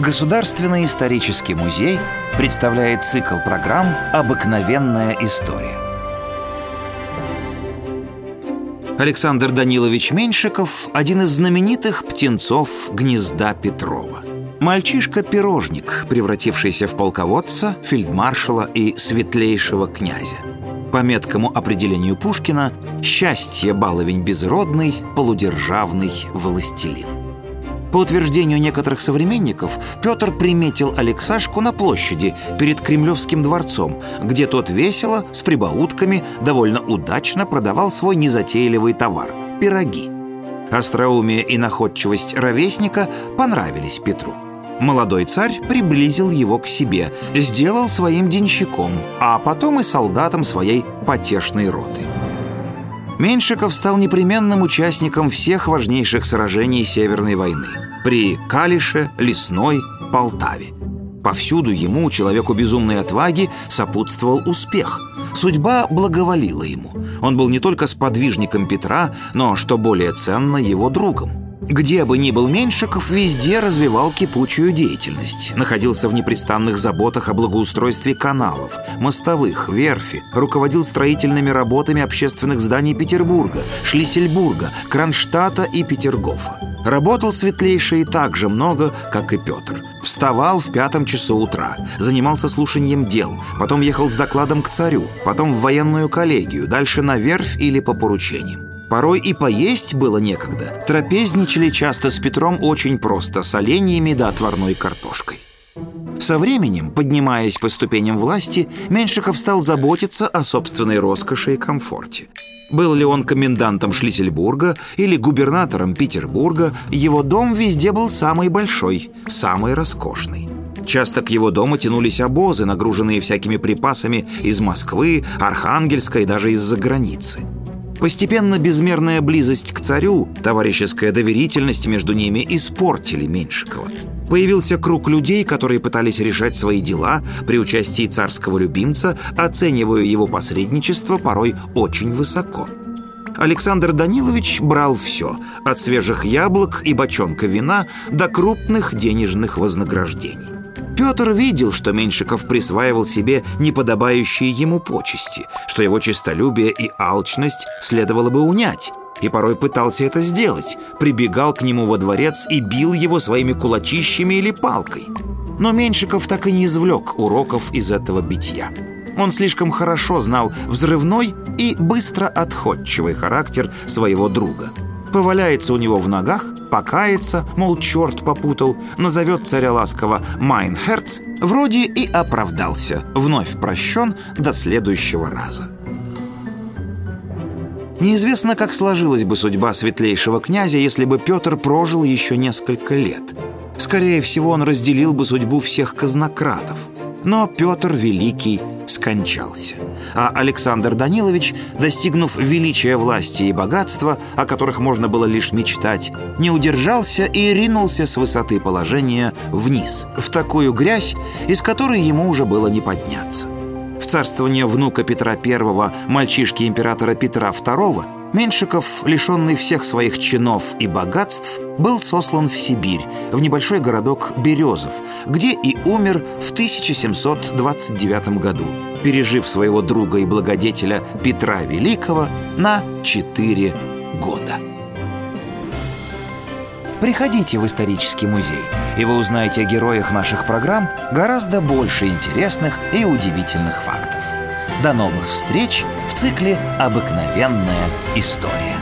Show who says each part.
Speaker 1: Государственный исторический музей представляет цикл программ «Обыкновенная история». Александр Данилович Меньшиков – один из знаменитых птенцов гнезда Петрова. Мальчишка-пирожник, превратившийся в полководца, фельдмаршала и светлейшего князя. По меткому определению Пушкина «счастье баловень безродный, полудержавный властелин». По утверждению некоторых современников, Петр приметил Алексашку на площади перед Кремлевским дворцом, где тот весело, с прибаутками, довольно удачно продавал свой незатейливый товар – пироги. Остроумие и находчивость ровесника понравились Петру. Молодой царь приблизил его к себе, сделал своим денщиком, а потом и солдатом своей потешной роты. Меньшиков стал непременным участником всех важнейших сражений Северной войны при Калише, Лесной, Полтаве. Повсюду ему, человеку безумной отваги, сопутствовал успех. Судьба благоволила ему. Он был не только сподвижником Петра, но, что более ценно, его другом. Где бы ни был Меньшиков, везде развивал кипучую деятельность. Находился в непрестанных заботах о благоустройстве каналов, мостовых, верфи, руководил строительными работами общественных зданий Петербурга, Шлиссельбурга, Кронштадта и Петергофа. Работал светлейший так же много, как и Петр. Вставал в пятом часу утра, занимался слушанием дел, потом ехал с докладом к царю, потом в военную коллегию, дальше на верфь или по поручениям. Порой и поесть было некогда. Трапезничали часто с Петром очень просто, с оленями да отварной картошкой. Со временем, поднимаясь по ступеням власти, Меньшиков стал заботиться о собственной роскоши и комфорте. Был ли он комендантом Шлиссельбурга или губернатором Петербурга, его дом везде был самый большой, самый роскошный. Часто к его дому тянулись обозы, нагруженные всякими припасами из Москвы, Архангельска и даже из-за границы. Постепенно безмерная близость к царю, товарищеская доверительность между ними испортили Меньшикова. Появился круг людей, которые пытались решать свои дела при участии царского любимца, оценивая его посредничество порой очень высоко. Александр Данилович брал все, от свежих яблок и бочонка вина до крупных денежных вознаграждений. Петр видел, что Меньшиков присваивал себе неподобающие ему почести, что его честолюбие и алчность следовало бы унять, и порой пытался это сделать, прибегал к нему во дворец и бил его своими кулачищами или палкой. Но Меньшиков так и не извлек уроков из этого битья. Он слишком хорошо знал взрывной и быстро отходчивый характер своего друга – поваляется у него в ногах, покается, мол, черт попутал, назовет царя ласково «Mein Herz», вроде и оправдался, вновь прощен до следующего раза. Неизвестно, как сложилась бы судьба светлейшего князя, если бы Петр прожил еще несколько лет. Скорее всего, он разделил бы судьбу всех казнократов. Но Петр Великий скончался. А Александр Данилович, достигнув величия власти и богатства, о которых можно было лишь мечтать, не удержался и ринулся с высоты положения вниз, в такую грязь, из которой ему уже было не подняться. В царствование внука Петра I, мальчишки императора Петра II, Меньшиков, лишенный всех своих чинов и богатств, был сослан в Сибирь, в небольшой городок Березов, где и умер в 1729 году, пережив своего друга и благодетеля Петра Великого на 4 года. Приходите в исторический музей, и вы узнаете о героях наших программ гораздо больше интересных и удивительных фактов. До новых встреч в цикле «Обыкновенная история».